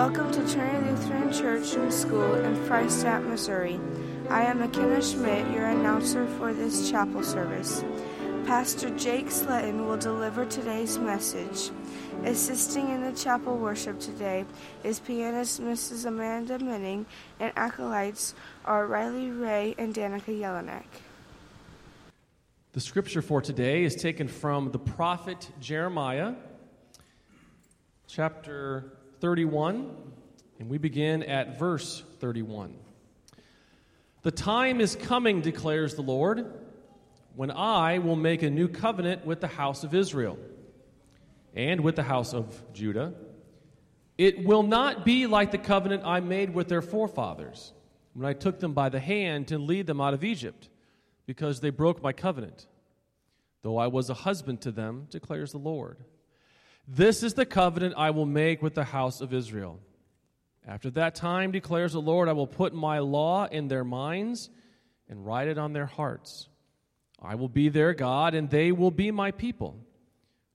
Welcome to Trinity Lutheran Church and School in Freistatt, Missouri. I am McKenna Schmidt, your announcer for this chapel service. Pastor Jake Sletton will deliver today's message. Assisting in the chapel worship today is pianist Mrs. Amanda Minning, and acolytes are Riley Ray and Danica Jelinek. The scripture for today is taken from the prophet Jeremiah, chapter 31, and we begin at verse 31. The time is coming, declares the Lord, when I will make a new covenant with the house of Israel and with the house of Judah. It will not be like the covenant I made with their forefathers when I took them by the hand to lead them out of Egypt, because they broke my covenant, though I was a husband to them, declares the Lord. This is the covenant I will make with the house of Israel. After that time, declares the Lord, I will put my law in their minds and write it on their hearts. I will be their God, and they will be my people.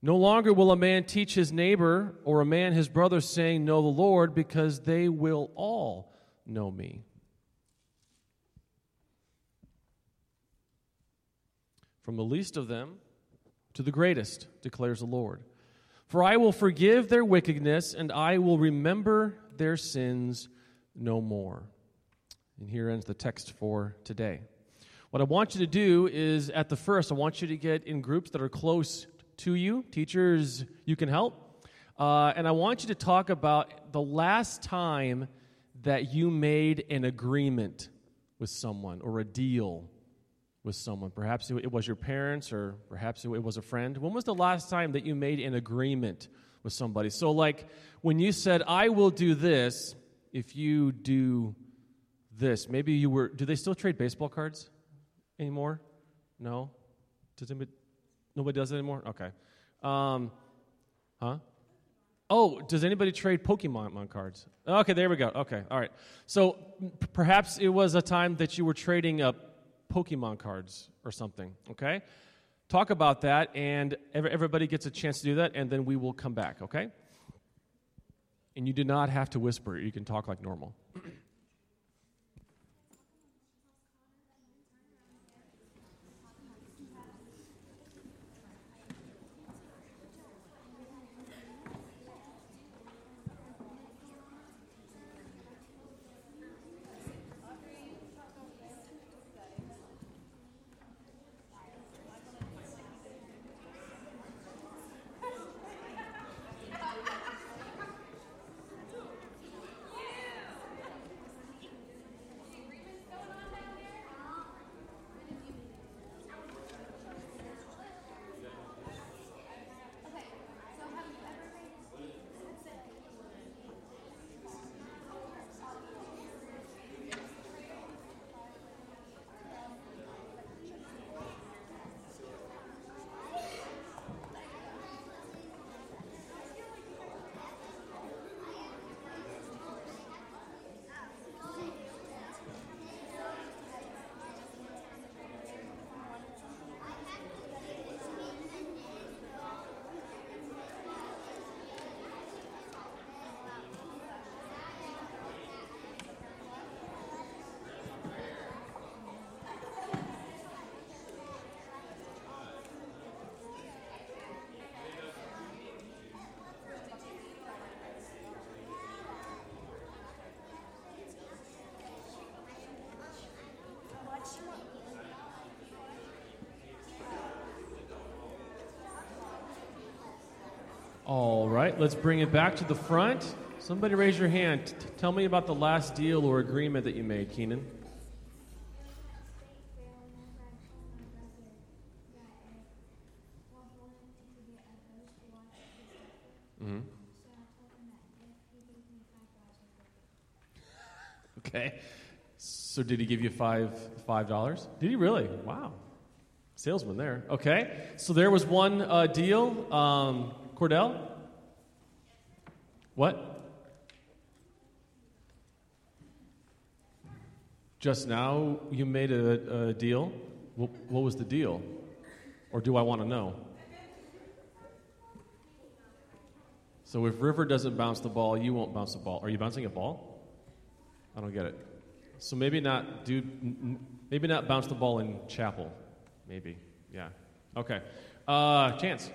No longer will a man teach his neighbor or a man his brother, saying, Know the Lord, because they will all know me. From the least of them to the greatest, declares the Lord. For I will forgive their wickedness, and I will remember their sins no more. And here ends the text for today. What I want you to do is, at the first, I want you to get in groups that are close to you. Teachers, you can help. Uh, and I want you to talk about the last time that you made an agreement with someone or a deal with someone. Perhaps it was your parents or perhaps it was a friend. When was the last time that you made an agreement with somebody? So, like when you said, I will do this if you do this, maybe you were, do they still trade baseball cards anymore? No? Does anybody, Nobody does it anymore? Okay. Um, huh? Oh, does anybody trade Pokemon cards? Okay, there we go. Okay, all right. So p- perhaps it was a time that you were trading up Pokemon cards or something, okay? Talk about that, and everybody gets a chance to do that, and then we will come back, okay? And you do not have to whisper, you can talk like normal. All right, let's bring it back to the front. Somebody raise your hand. T- tell me about the last deal or agreement that you made, Keenan. Mm-hmm. Okay. So did he give you five five dollars? Did he really? Wow. Salesman there. Okay. So there was one uh, deal. Um, Cordell? What? Just now you made a, a deal? What, what was the deal? Or do I want to know? So if River doesn't bounce the ball, you won't bounce the ball. Are you bouncing a ball? I don't get it. So maybe not do maybe not bounce the ball in chapel. Maybe. Yeah. Okay. Uh, chance.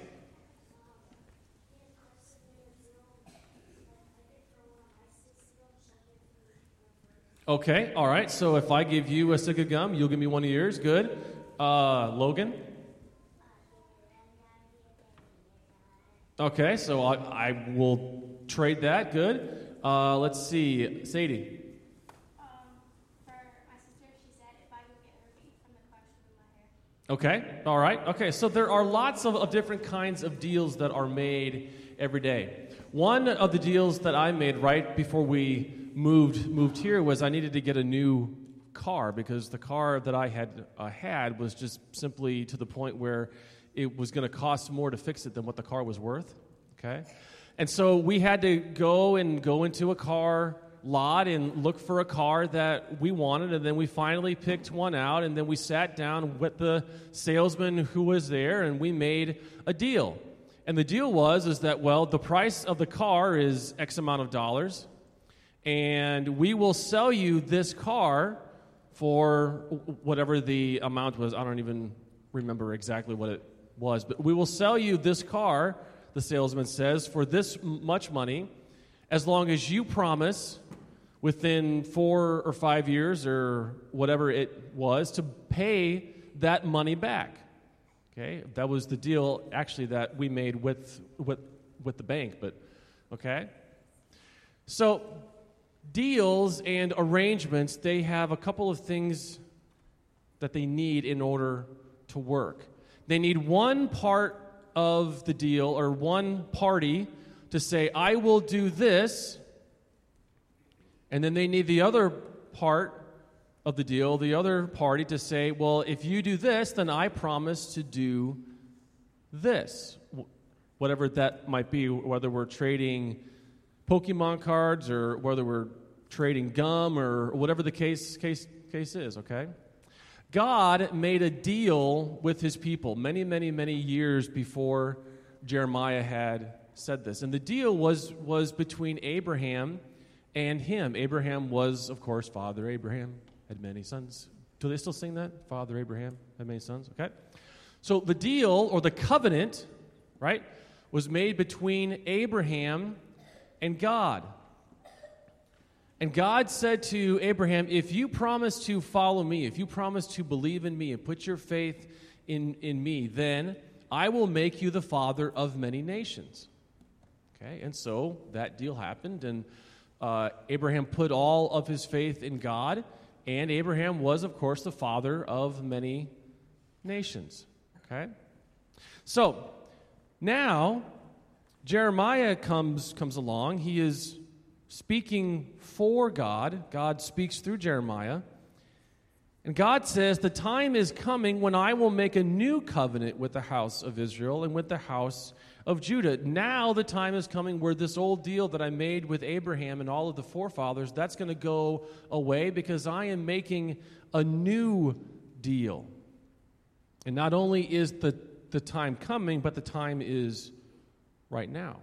Okay, all right. So if I give you a stick of gum, you'll give me one of yours. Good. Uh, Logan? Okay, so I, I will trade that. Good. Uh, let's see. Sadie? Okay, all right. Okay, so there are lots of, of, different kinds of deals that are made every day. One of the deals that I made right before we moved moved here was I needed to get a new car because the car that I had uh, had was just simply to the point where it was going to cost more to fix it than what the car was worth. Okay, and so we had to go and go into a car lot and look for a car that we wanted, and then we finally picked one out, and then we sat down with the salesman who was there, and we made a deal. And the deal was is that well, the price of the car is X amount of dollars, and we will sell you this car for whatever the amount was. I don't even remember exactly what it was, but we will sell you this car. The salesman says for this much money as long as you promise within four or five years or whatever it was to pay that money back. Okay, that was the deal actually that we made with, with, with the bank, but okay. So, deals and arrangements, they have a couple of things that they need in order to work. They need one part of the deal or one party to say, I will do this and then they need the other part of the deal, the other party, to say, well, if you do this, then I promise to do this. Whatever that might be, whether we're trading Pokemon cards or whether we're trading gum or whatever the case, case, case is, okay? God made a deal with his people many, many, many years before Jeremiah had said this. And the deal was, was between Abraham and him. Abraham was, of course, Father Abraham, had many sons. Do they still sing that? Father Abraham had many sons? Okay. So the deal or the covenant, right, was made between Abraham and God. And God said to Abraham, If you promise to follow me, if you promise to believe in me and put your faith in, in me, then I will make you the father of many nations. Okay, and so that deal happened, and uh, Abraham put all of his faith in God, and Abraham was, of course, the father of many nations. Okay? So, now, Jeremiah comes, comes along. He is speaking for God. God speaks through Jeremiah. And God says, The time is coming when I will make a new covenant with the house of Israel and with the house of Judah. Now the time is coming where this old deal that I made with Abraham and all of the forefathers, that's going to go away because I am making a new deal. And not only is the, the time coming, but the time is right now.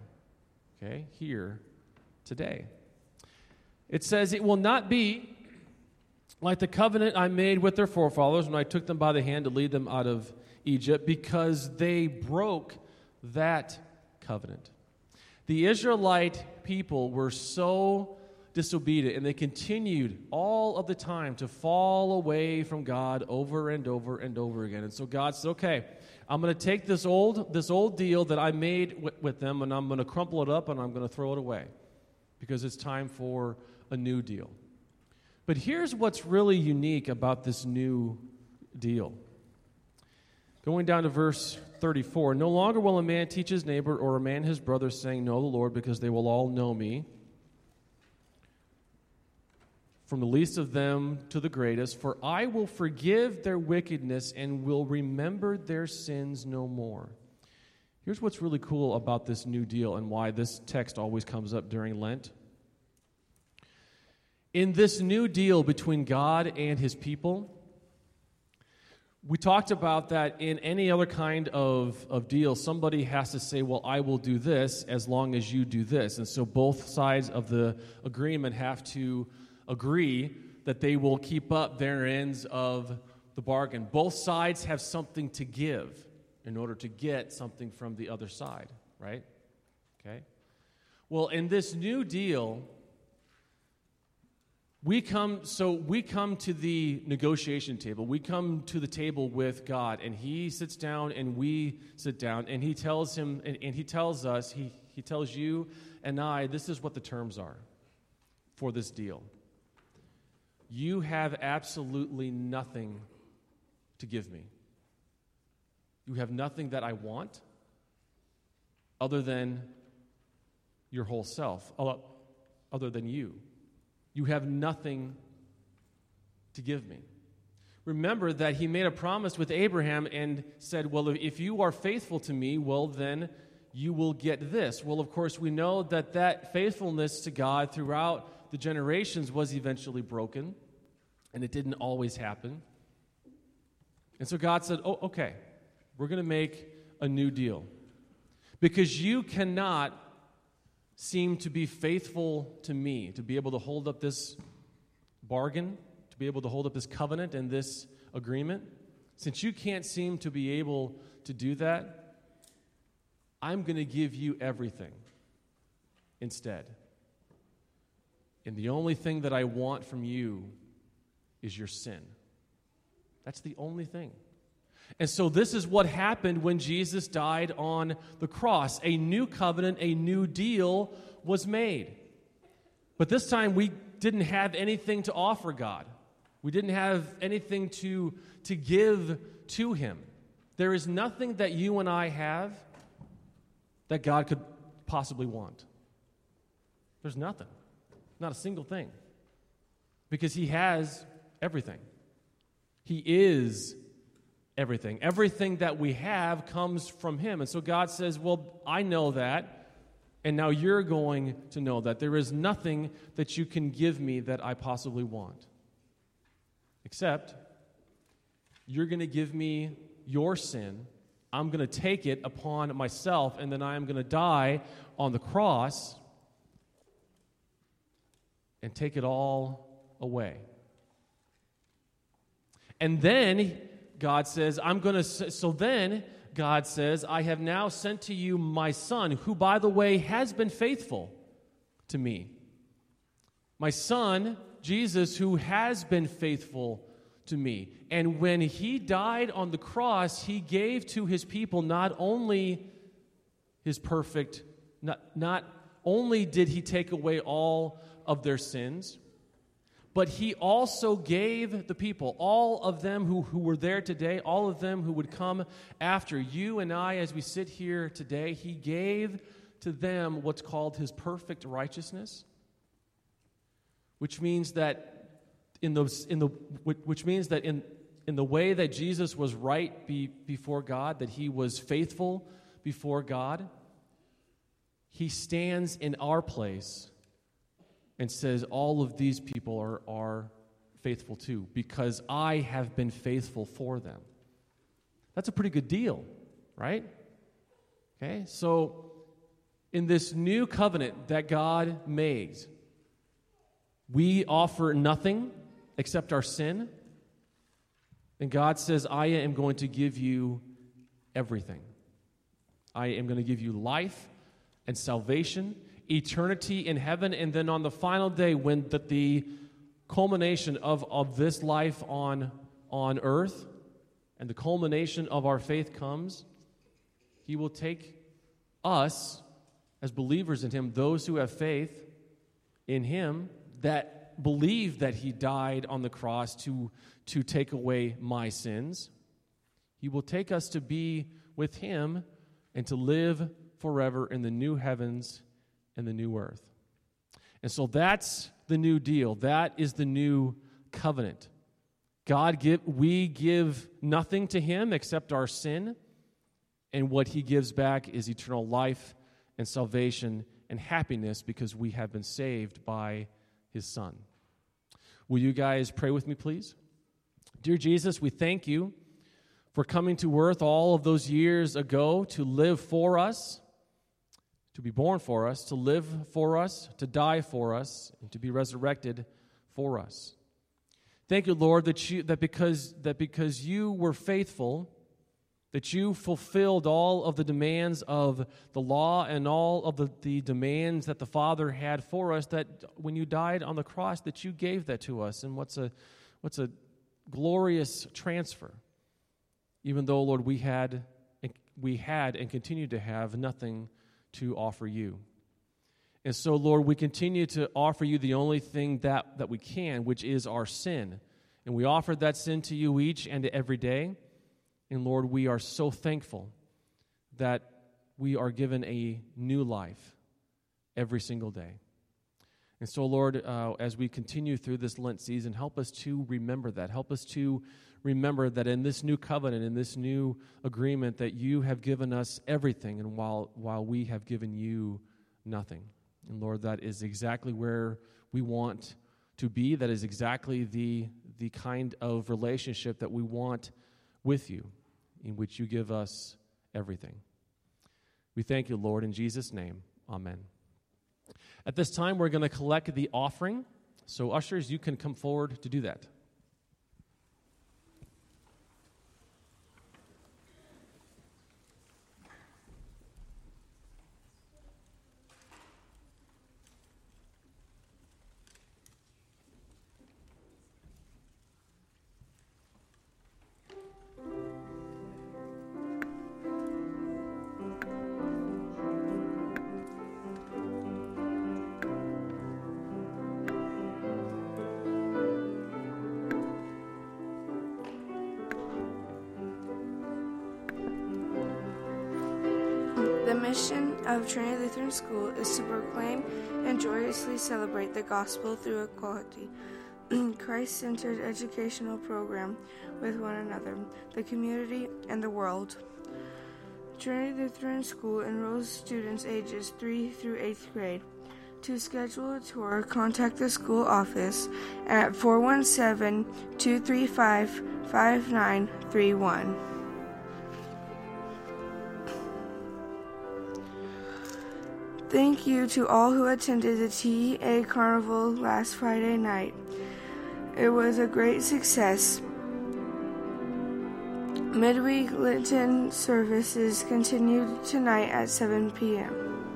Okay, here, today. It says, It will not be like the covenant I made with their forefathers when I took them by the hand to lead them out of Egypt, because they broke that covenant. The Israelite people were so disobedient and they continued all of the time to fall away from God over and over and over again. And so God said, "Okay, I'm going to take this old this old deal that I made with, with them and I'm going to crumple it up and I'm going to throw it away because it's time for a new deal." But here's what's really unique about this new deal. Going down to verse 34 No longer will a man teach his neighbor or a man his brother, saying, Know the Lord, because they will all know me. From the least of them to the greatest, for I will forgive their wickedness and will remember their sins no more. Here's what's really cool about this new deal and why this text always comes up during Lent. In this new deal between God and his people, we talked about that in any other kind of, of deal, somebody has to say, Well, I will do this as long as you do this. And so both sides of the agreement have to agree that they will keep up their ends of the bargain. Both sides have something to give in order to get something from the other side, right? Okay? Well, in this new deal, we come so we come to the negotiation table we come to the table with god and he sits down and we sit down and he tells him and, and, he tells us he, he tells you and i this is what the terms are for this deal you have absolutely nothing to give me you have nothing that i want other than your whole self uh, other than you you have nothing to give me. Remember that he made a promise with Abraham and said, Well, if you are faithful to me, well, then you will get this. Well, of course, we know that that faithfulness to God throughout the generations was eventually broken, and it didn't always happen. And so God said, Oh, okay, we're going to make a new deal. Because you cannot seem to be faithful to me, to be able to hold up this bargain, to be able to hold up this covenant and this agreement, since you can't seem to be able to do that, I'm going to give you everything instead. And the only thing that I want from you is your sin. That's the only thing. And so, this is what happened when Jesus died on the cross. A new covenant, a new deal was made. But this time, we didn't have anything to offer God, we didn't have anything to, to give to Him. There is nothing that you and I have that God could possibly want. There's nothing, not a single thing. Because He has everything. He is everything. Everything that we have comes from Him. And so God says, Well, I know that, and now you're going to know that. There is nothing that you can give me that I possibly want. Except, you're going to give me your sin. I'm going to take it upon myself, and then I am going to die on the cross and take it all away. And then God says, I'm going to. So then, God says, I have now sent to you my son, who, by the way, has been faithful to me. My son, Jesus, who has been faithful to me. And when he died on the cross, he gave to his people not only his perfect, not, not only did he take away all of their sins, but he also gave the people, all of them who, who were there today, all of them who would come after you and I as we sit here today, he gave to them what's called his perfect righteousness, which means that in those in the which means that in in the way that Jesus was right be, before God, that he was faithful before God, he stands in our place and says, All of these people are, are faithful too, because I have been faithful for them. That's a pretty good deal, right? Okay, so in this new covenant that God made, we offer nothing except our sin. And God says, I am going to give you everything. I am going to give you life and salvation eternity in heaven, and then on the final day, when the, the culmination of, of this life on, on earth and the culmination of our faith comes, He will take us as believers in Him, those who have faith in Him, that believe that He died on the cross to, to take away my sins. He will take us to be with Him and to live forever in the new heavens and the new earth. And so that's the new deal. That is the new covenant. God give we give nothing to him except our sin, and what he gives back is eternal life and salvation and happiness because we have been saved by his son. Will you guys pray with me, please? Dear Jesus, we thank you for coming to earth all of those years ago to live for us, to be born for us, to live for us, to die for us, and to be resurrected for us. Thank you, Lord, that, you, that, because, that because you were faithful, that you fulfilled all of the demands of the law and all of the, the demands that the Father had for us, that when you died on the cross, that you gave that to us. And what's a, what's a glorious transfer even though, Lord, we had, we had and continue to have nothing to offer you. And so, Lord, we continue to offer you the only thing that, that we can, which is our sin. And we offer that sin to you each and every day. And Lord, we are so thankful that we are given a new life every single day. And so, Lord, uh, as we continue through this Lent season, help us to remember that. Help us to remember that in this new covenant, in this new agreement, that you have given us everything, and while, while we have given you nothing. And Lord, that is exactly where we want to be. That is exactly the, the kind of relationship that we want with you, in which you give us everything. We thank you, Lord, in Jesus' name. Amen. At this time, we're going to collect the offering. So, ushers, you can come forward to do that. School is to proclaim and joyously celebrate the gospel through equality. Christ centered educational program with one another, the community, and the world. Trinity Lutheran School enrolls students ages 3 through 8th grade. To schedule a tour, contact the school office at 417 235 5931. Thank you to all who attended the TA Carnival last Friday night. It was a great success. Midweek Lenten services continued tonight at 7 p.m.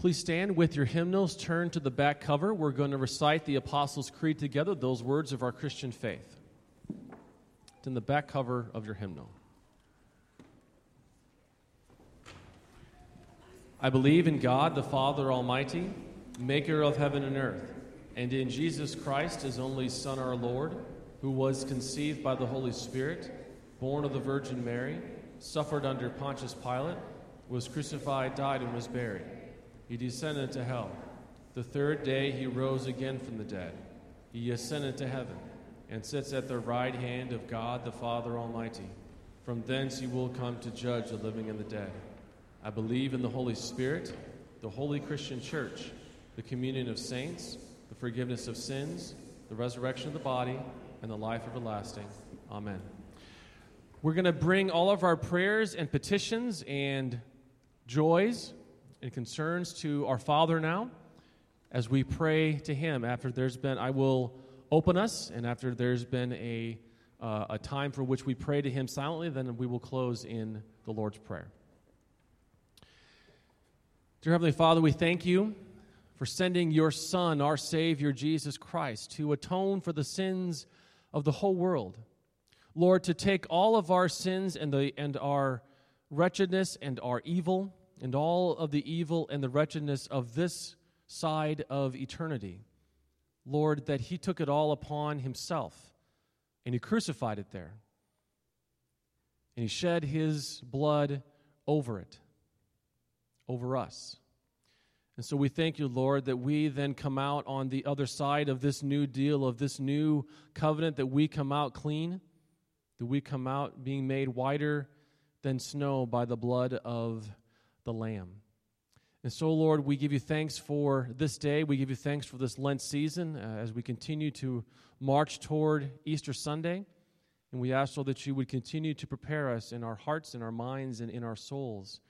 Please stand with your hymnals, turn to the back cover. We're going to recite the Apostles' Creed together, those words of our Christian faith. It's in the back cover of your hymnal. I believe in God, the Father Almighty, maker of heaven and earth, and in Jesus Christ, his only Son, our Lord, who was conceived by the Holy Spirit, born of the Virgin Mary, suffered under Pontius Pilate, was crucified, died, and was buried he descended to hell. The third day he rose again from the dead. He ascended to heaven and sits at the right hand of God the Father Almighty. From thence he will come to judge the living and the dead. I believe in the Holy Spirit, the holy Christian church, the communion of saints, the forgiveness of sins, the resurrection of the body, and the life everlasting. Amen. We're going to bring all of our prayers and petitions and joys and concerns to our Father now. as we pray to Him after there's been, I will open us, and after there's been a, uh, a time for which we pray to Him silently, then we will close in the Lord's Prayer. Dear Heavenly Father, we thank you for sending your Son, our Savior, Jesus Christ, to atone for the sins of the whole world. Lord, to take all of our sins and, the, and our wretchedness and our evil, and all of the evil and the wretchedness of this side of eternity. Lord, that He took it all upon Himself and He crucified it there. And He shed His blood over it, over us. And so we thank you, Lord, that we then come out on the other side of this new deal, of this new covenant, that we come out clean, that we come out being made whiter than snow by the blood of the Lamb. And so, Lord, we give you thanks for this day. We give you thanks for this Lent season uh, as we continue to march toward Easter Sunday. And we ask, Lord, that you would continue to prepare us in our hearts, in our minds, and in our souls,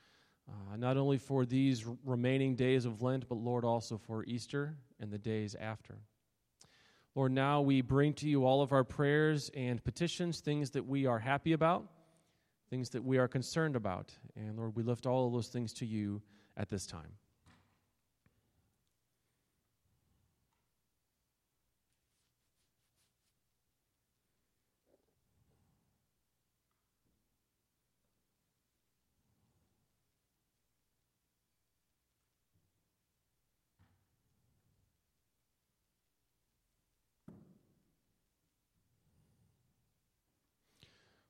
uh, not only for these remaining days of Lent, but, Lord, also for Easter and the days after. Lord, now we bring to you all of our prayers and petitions, things that we are happy about, things that we are concerned about. And, Lord, we lift all of those things to you at this time.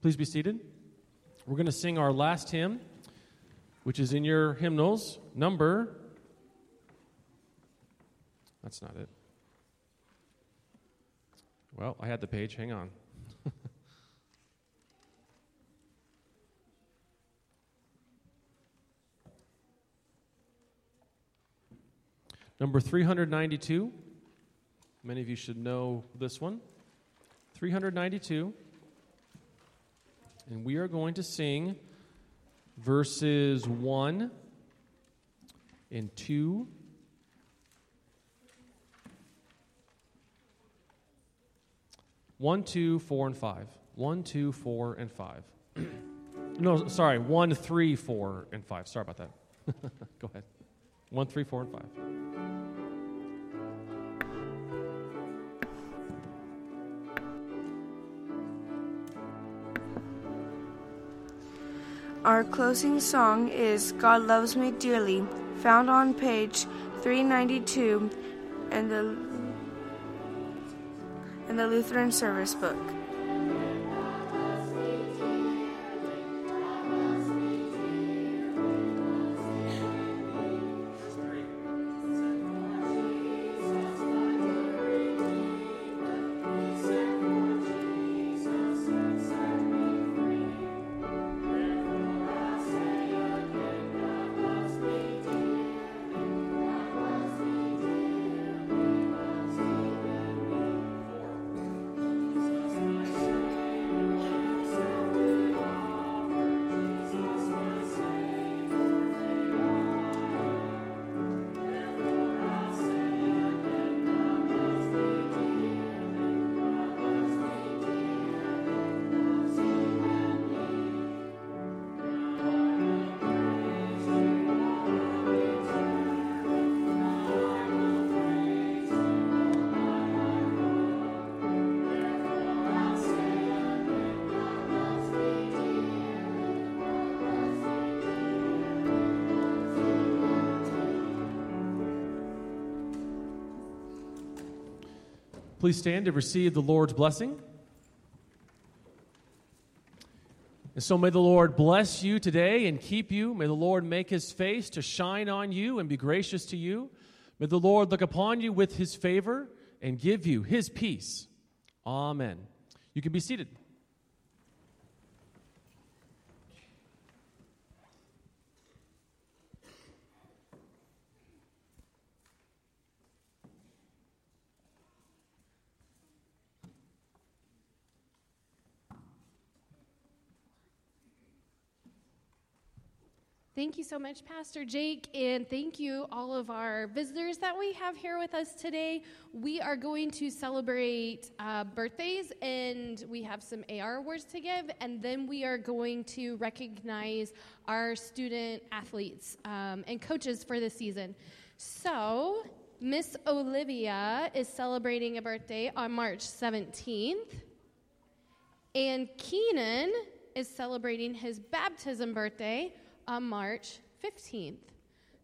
Please be seated. We're going to sing our last hymn which is in your hymnals, number. That's not it. Well, I had the page. Hang on. Number 392. Many of you should know this one. 392. And we are going to sing verses 1 and 2. One, two, four, and five. One, two, four, and five. no, sorry. One, three, four, and five. Sorry about that. Go ahead. One, three, four, and five. Our closing song is God Loves Me Dearly, found on page 392 in the, in the Lutheran Service Book. Please stand to receive the Lord's blessing. And so may the Lord bless you today and keep you. May the Lord make his face to shine on you and be gracious to you. May the Lord look upon you with his favor and give you his peace. Amen. You can be seated. Thank you so much, Pastor Jake, and thank you all of our visitors that we have here with us today. We are going to celebrate uh, birthdays, and we have some AR awards to give, and then we are going to recognize our student athletes um, and coaches for the season. So, Miss Olivia is celebrating a birthday on March 17th, and Keenan is celebrating his baptism birthday on March 15th.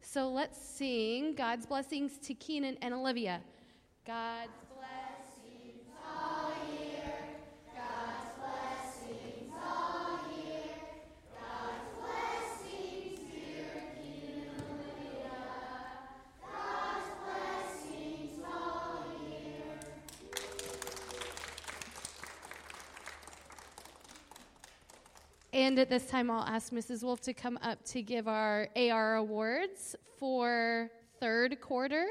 So let's sing God's blessings to Keenan and Olivia. God's At this time, I'll ask Mrs. Wolf to come up to give our AR awards for third quarter.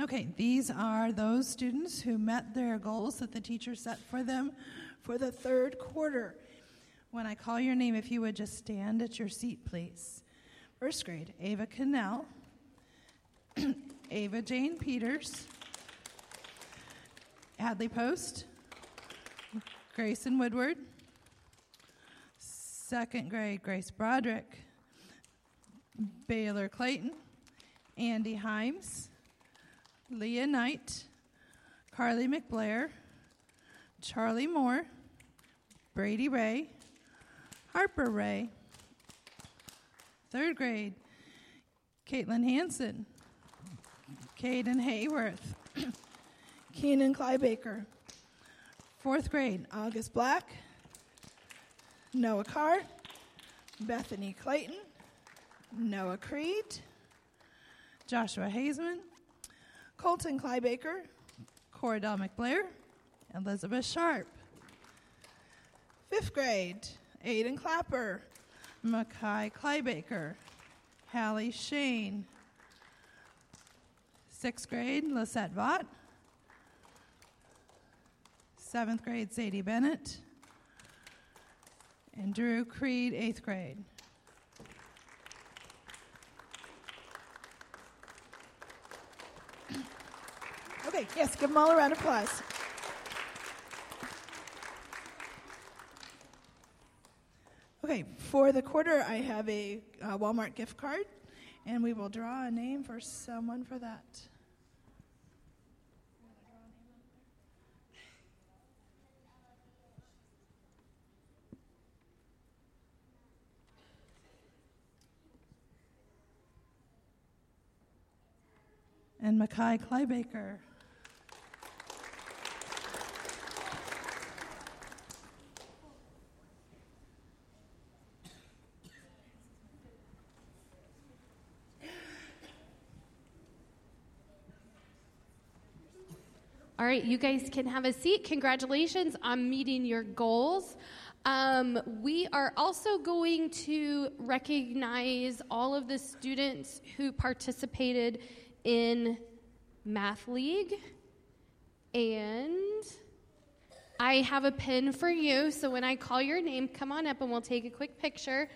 Okay, these are those students who met their goals that the teacher set for them for the third quarter. When I call your name, if you would just stand at your seat, please. First grade, Ava Cannell, Ava Jane Peters, Hadley Post, Grayson Woodward, second grade, Grace Broderick, Baylor Clayton, Andy Himes, Leah Knight, Carly McBlair, Charlie Moore, Brady Ray, Harper Ray, third grade, Caitlin Hanson, Caden Hayworth, Keenan Clybaker, fourth grade, August Black, Noah Carr, Bethany Clayton, Noah Creed, Joshua Hazeman, Colton Clybaker, Cordell McBlair, Elizabeth Sharp, fifth grade, Aiden Clapper, Mackay Clybaker, Hallie Shane, sixth grade, Lisette Vaught, seventh grade, Sadie Bennett, and Drew Creed, eighth grade. Okay, yes, give them all a round of applause. Okay, for the quarter, I have a uh, Walmart gift card, and we will draw a name for someone for that. And Mackay Clybaker. All right, you guys can have a seat. Congratulations on meeting your goals. Um, we are also going to recognize all of the students who participated in Math League. And I have a pin for you, so when I call your name, come on up and we'll take a quick picture.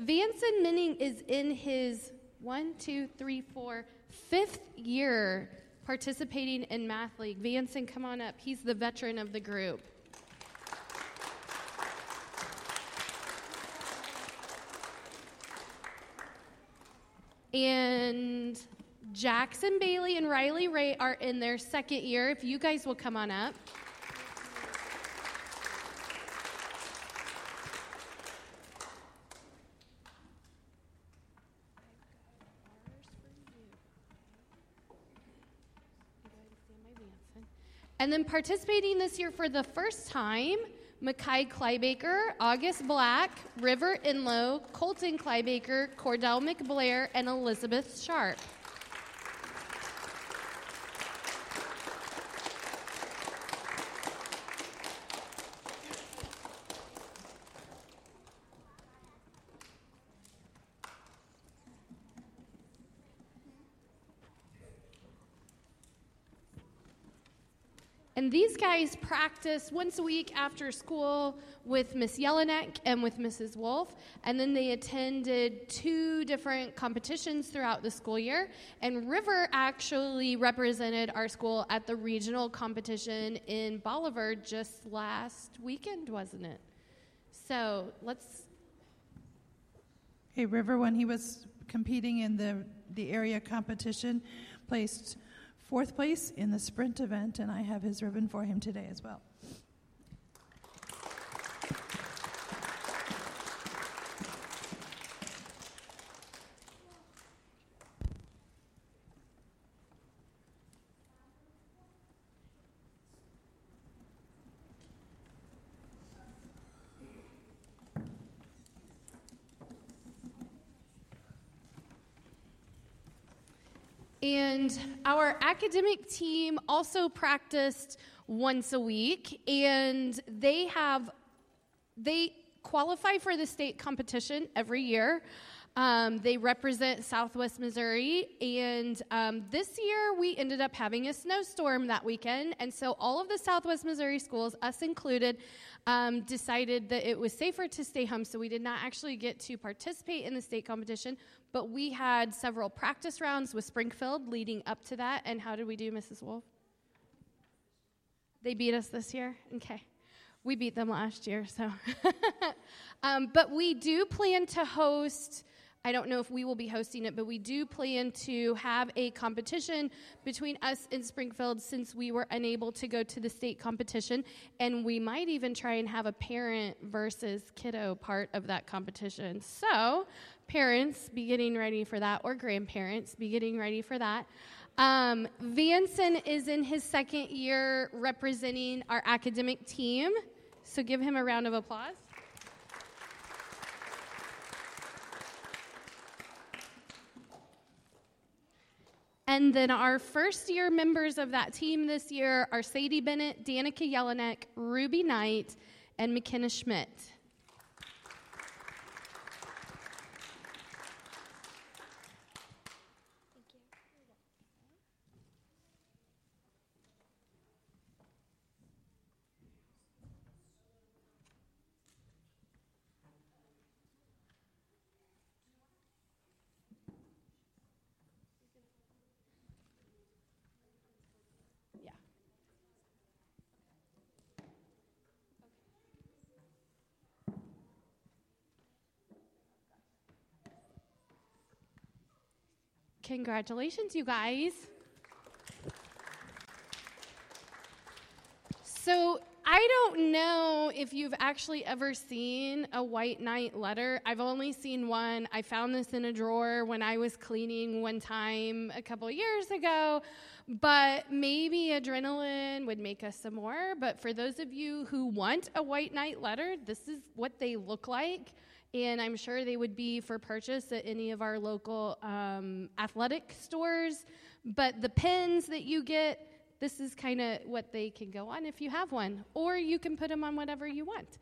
Vanson Minning is in his one, two, three, four, fifth year participating in Math League. Vanson, come on up. He's the veteran of the group. And Jackson Bailey and Riley Ray are in their second year. If you guys will come on up. And then participating this year for the first time, Mackay Clybaker, August Black, River Inlow, Colton Clybaker, Cordell McBlair, and Elizabeth Sharp. And these guys practice once a week after school with Miss Jelinek and with Mrs. Wolf. And then they attended two different competitions throughout the school year. And River actually represented our school at the regional competition in Bolivar just last weekend, wasn't it? So let's. Hey, River, when he was competing in the, the area competition, placed fourth place in the sprint event, and I have his ribbon for him today as well. And our academic team also practiced once a week, and they have they qualify for the state competition every year. Um, they represent Southwest Missouri, and um, this year we ended up having a snowstorm that weekend, and so all of the Southwest Missouri schools, us included, um, decided that it was safer to stay home, so we did not actually get to participate in the state competition, but we had several practice rounds with Springfield leading up to that. And how did we do, Mrs. Wolf? They beat us this year? Okay. We beat them last year, so. um, but we do plan to host. I don't know if we will be hosting it, but we do plan to have a competition between us and Springfield since we were unable to go to the state competition. And we might even try and have a parent versus kiddo part of that competition. So parents be getting ready for that, or grandparents be getting ready for that. Um, Vanson is in his second year representing our academic team, so give him a round of applause. And then our first year members of that team this year are Sadie Bennett, Danica Jelinek, Ruby Knight, and McKenna Schmidt. Congratulations, you guys. So, I don't know if you've actually ever seen a white knight letter. I've only seen one. I found this in a drawer when I was cleaning one time a couple years ago. But maybe adrenaline would make us some more. But for those of you who want a white knight letter, this is what they look like and I'm sure they would be for purchase at any of our local um, athletic stores. But the pins that you get, this is kind of what they can go on if you have one, or you can put them on whatever you want.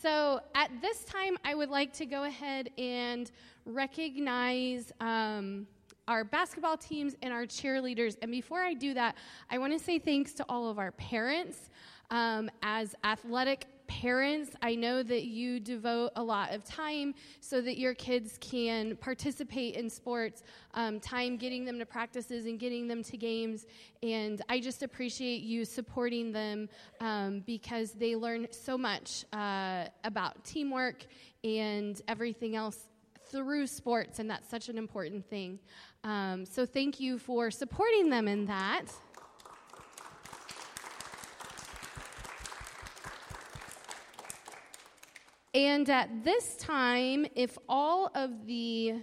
So at this time, I would like to go ahead and recognize. Um, our basketball teams and our cheerleaders. And before I do that, I want to say thanks to all of our parents. Um, as athletic parents, I know that you devote a lot of time so that your kids can participate in sports, um, time getting them to practices and getting them to games. And I just appreciate you supporting them um, because they learn so much uh, about teamwork and everything else through sports, and that's such an important thing. Um, so thank you for supporting them in that. And at this time, if all of the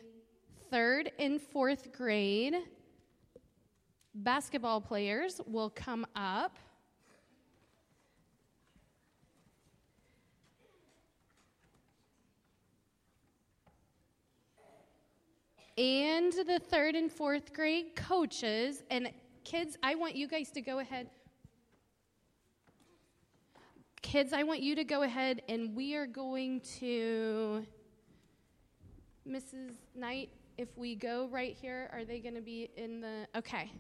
third and fourth grade basketball players will come up. And the third and fourth grade coaches and kids, I want you guys to go ahead. Kids, I want you to go ahead and we are going to. Mrs. Knight, if we go right here, are they going to be in the. Okay.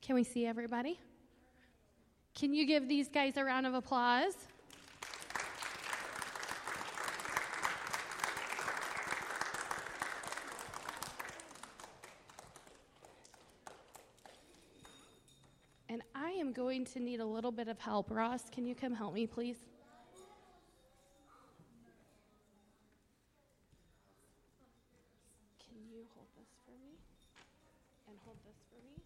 Can we see everybody? Can you give these guys a round of applause? And I am going to need a little bit of help. Ross, can you come help me, please? Can you hold this for me? And hold this for me?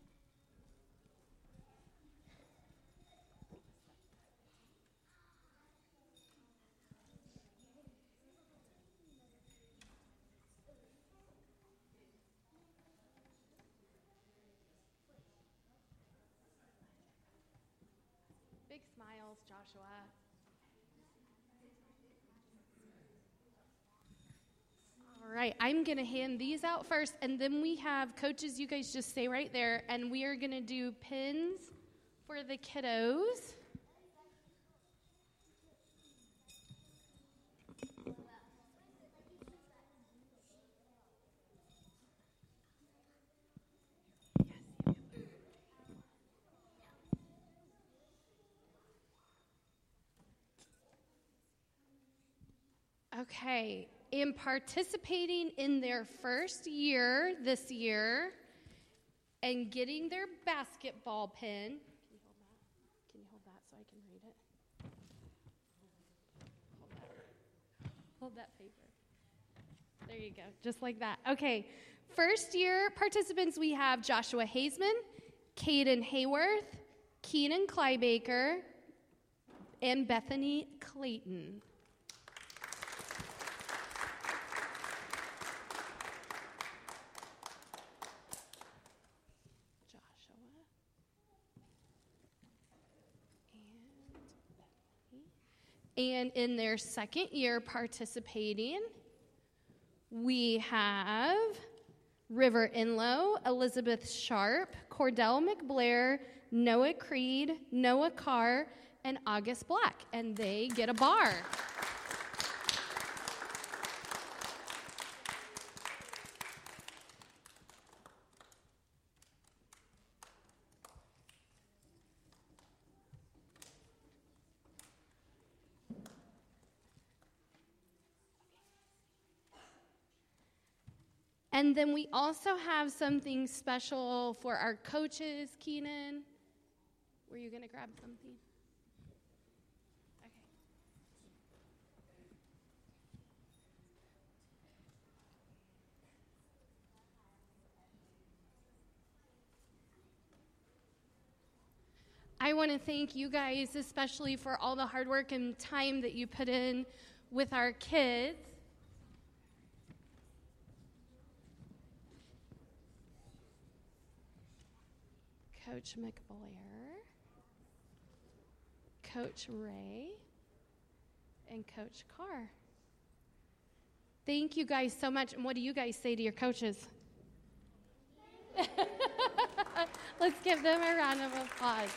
Big smiles, Joshua. All right, I'm going to hand these out first, and then we have coaches. You guys just stay right there, and we are going to do pins for the kiddos. Okay, in participating in their first year this year and getting their basketball pin. Can you hold that? Can you hold that so I can read it? Hold that. Hold that paper. There you go, just like that. Okay, first year participants we have Joshua Hazeman, Caden Hayworth, Keenan Clybaker, and Bethany Clayton. Joshua and Bethany. And in their second year participating, we have River Inlow, Elizabeth Sharp, Cordell McBlair, Noah Creed, Noah Carr, and August Black. And they get a bar. And then we also have something special for our coaches, Keenan. Were you going to grab something? Okay. I want to thank you guys, especially for all the hard work and time that you put in with our kids. Coach McBlair, Coach Ray, and Coach Carr. Thank you guys so much. And what do you guys say to your coaches? Let's give them a round of applause.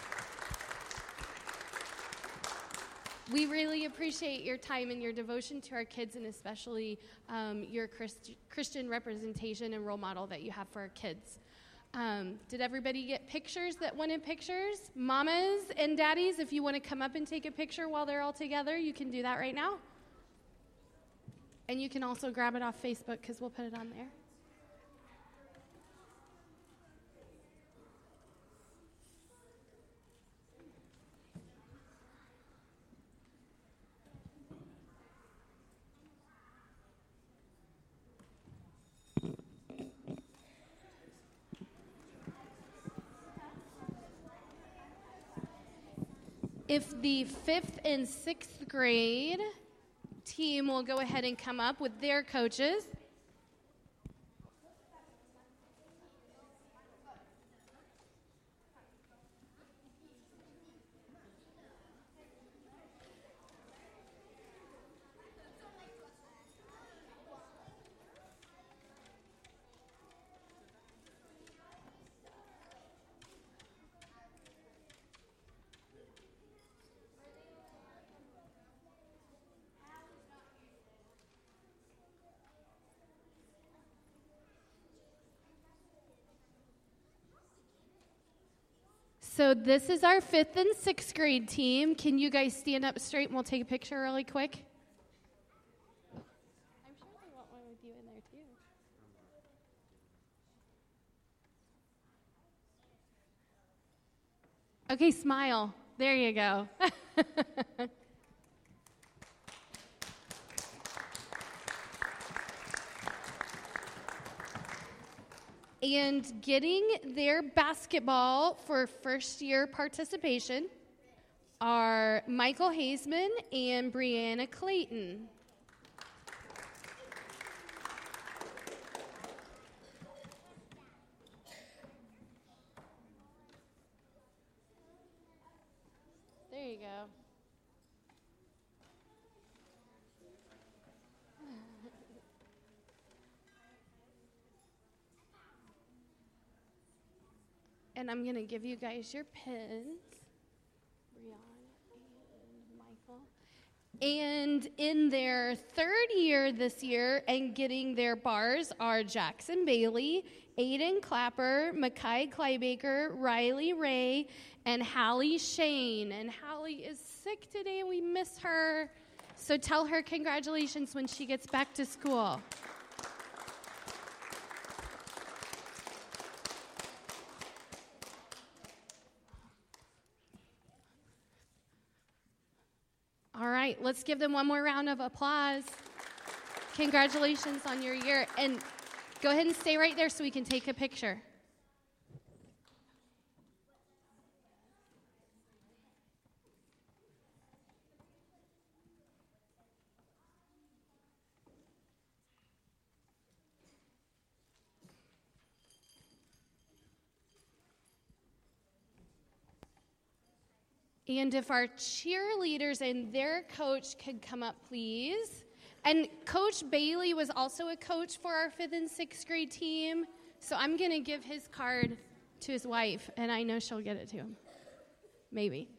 We really appreciate your time and your devotion to our kids, and especially um, your Christ- Christian representation and role model that you have for our kids. Um, did everybody get pictures that wanted pictures? Mamas and daddies, if you want to come up and take a picture while they're all together, you can do that right now. And you can also grab it off Facebook because we'll put it on there. If the fifth and sixth grade team will go ahead and come up with their coaches. So this is our fifth and sixth grade team. Can you guys stand up straight and we'll take a picture really quick? I'm sure they want one with you in there too. Okay, smile. There you go. and getting their basketball for first year participation are Michael Hazeman and Brianna Clayton. There you go. And I'm going to give you guys your pins. Brianna and Michael. And in their third year this year and getting their bars are Jackson Bailey, Aiden Clapper, Mackay Clybaker, Riley Ray, and Hallie Shane. And Hallie is sick today we miss her. So tell her congratulations when she gets back to school. All right, let's give them one more round of applause. Congratulations on your year. And go ahead and stay right there so we can take a picture. And if our cheerleaders and their coach could come up, please. And Coach Bailey was also a coach for our fifth and sixth grade team. So I'm going to give his card to his wife, and I know she'll get it to him. Maybe.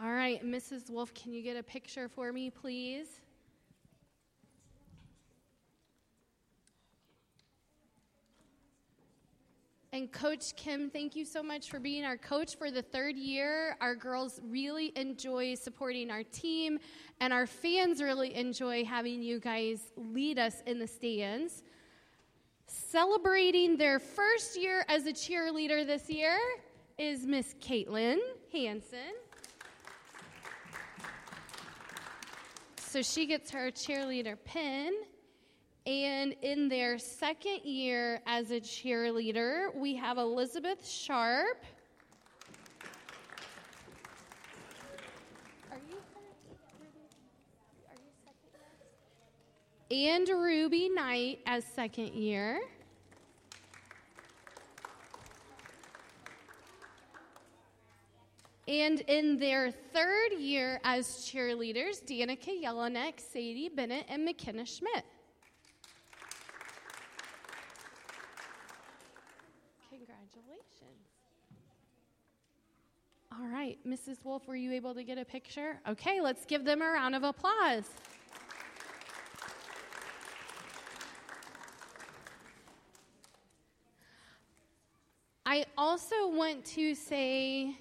All right, Mrs. Wolf, can you get a picture for me, please? And Coach Kim, thank you so much for being our coach for the third year. Our girls really enjoy supporting our team, and our fans really enjoy having you guys lead us in the stands. Celebrating their first year as a cheerleader this year is Miss Caitlin Hanson. So she gets her cheerleader pin. And in their second year as a cheerleader, we have Elizabeth Sharp. Are you, are you second? And Ruby Knight as second year. And in their third year as cheerleaders, Danica Jelinek, Sadie Bennett, and McKenna Schmidt. Congratulations. All right, Mrs. Wolf, were you able to get a picture? Okay, let's give them a round of applause. I also want to say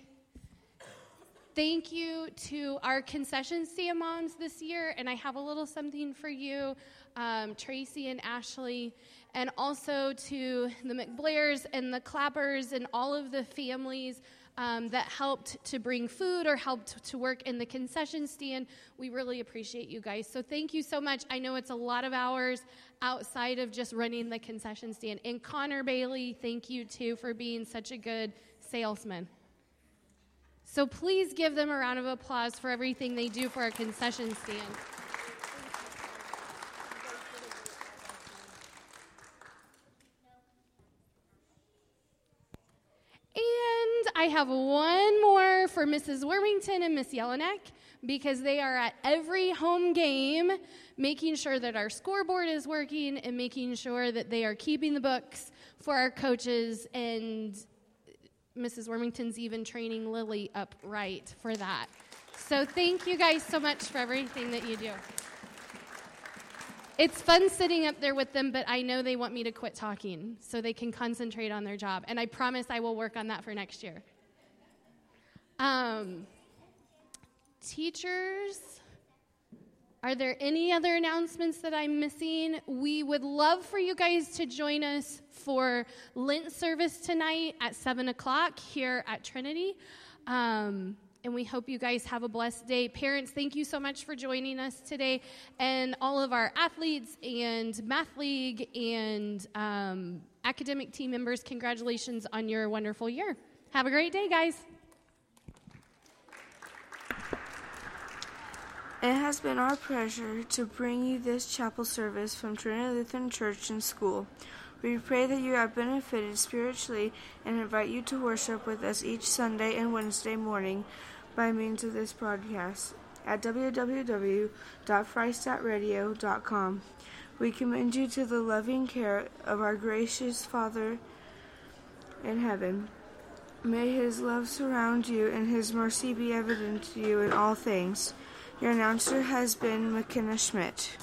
thank you to our concession stand moms this year, and I have a little something for you, um, Tracy and Ashley, and also to the McBlairs and the Clappers and all of the families um, that helped to bring food or helped to work in the concession stand. We really appreciate you guys. So thank you so much. I know it's a lot of hours outside of just running the concession stand. And Connor Bailey, thank you too for being such a good salesman. So please give them a round of applause for everything they do for our concession stand. And I have one more for Mrs. Wormington and Miss Jelinek because they are at every home game making sure that our scoreboard is working and making sure that they are keeping the books for our coaches. And Mrs. Wormington's even training Lily up right for that. So thank you guys so much for everything that you do. It's fun sitting up there with them, but I know they want me to quit talking so they can concentrate on their job. And I promise I will work on that for next year. Um, teachers, are there any other announcements that I'm missing? We would love for you guys to join us for Lent service tonight at 7 o'clock here at Trinity. Um, and we hope you guys have a blessed day. Parents, thank you so much for joining us today. And all of our athletes and Math League and um, academic team members, congratulations on your wonderful year. Have a great day, guys. It has been our pleasure to bring you this chapel service from Trinity Lutheran Church and School. We pray that you have benefited spiritually and invite you to worship with us each Sunday and Wednesday morning by means of this broadcast at www.freistattradio.com. We commend you to the loving care of our gracious Father in heaven. May his love surround you and his mercy be evident to you in all things. Your announcer has been McKenna Schmidt.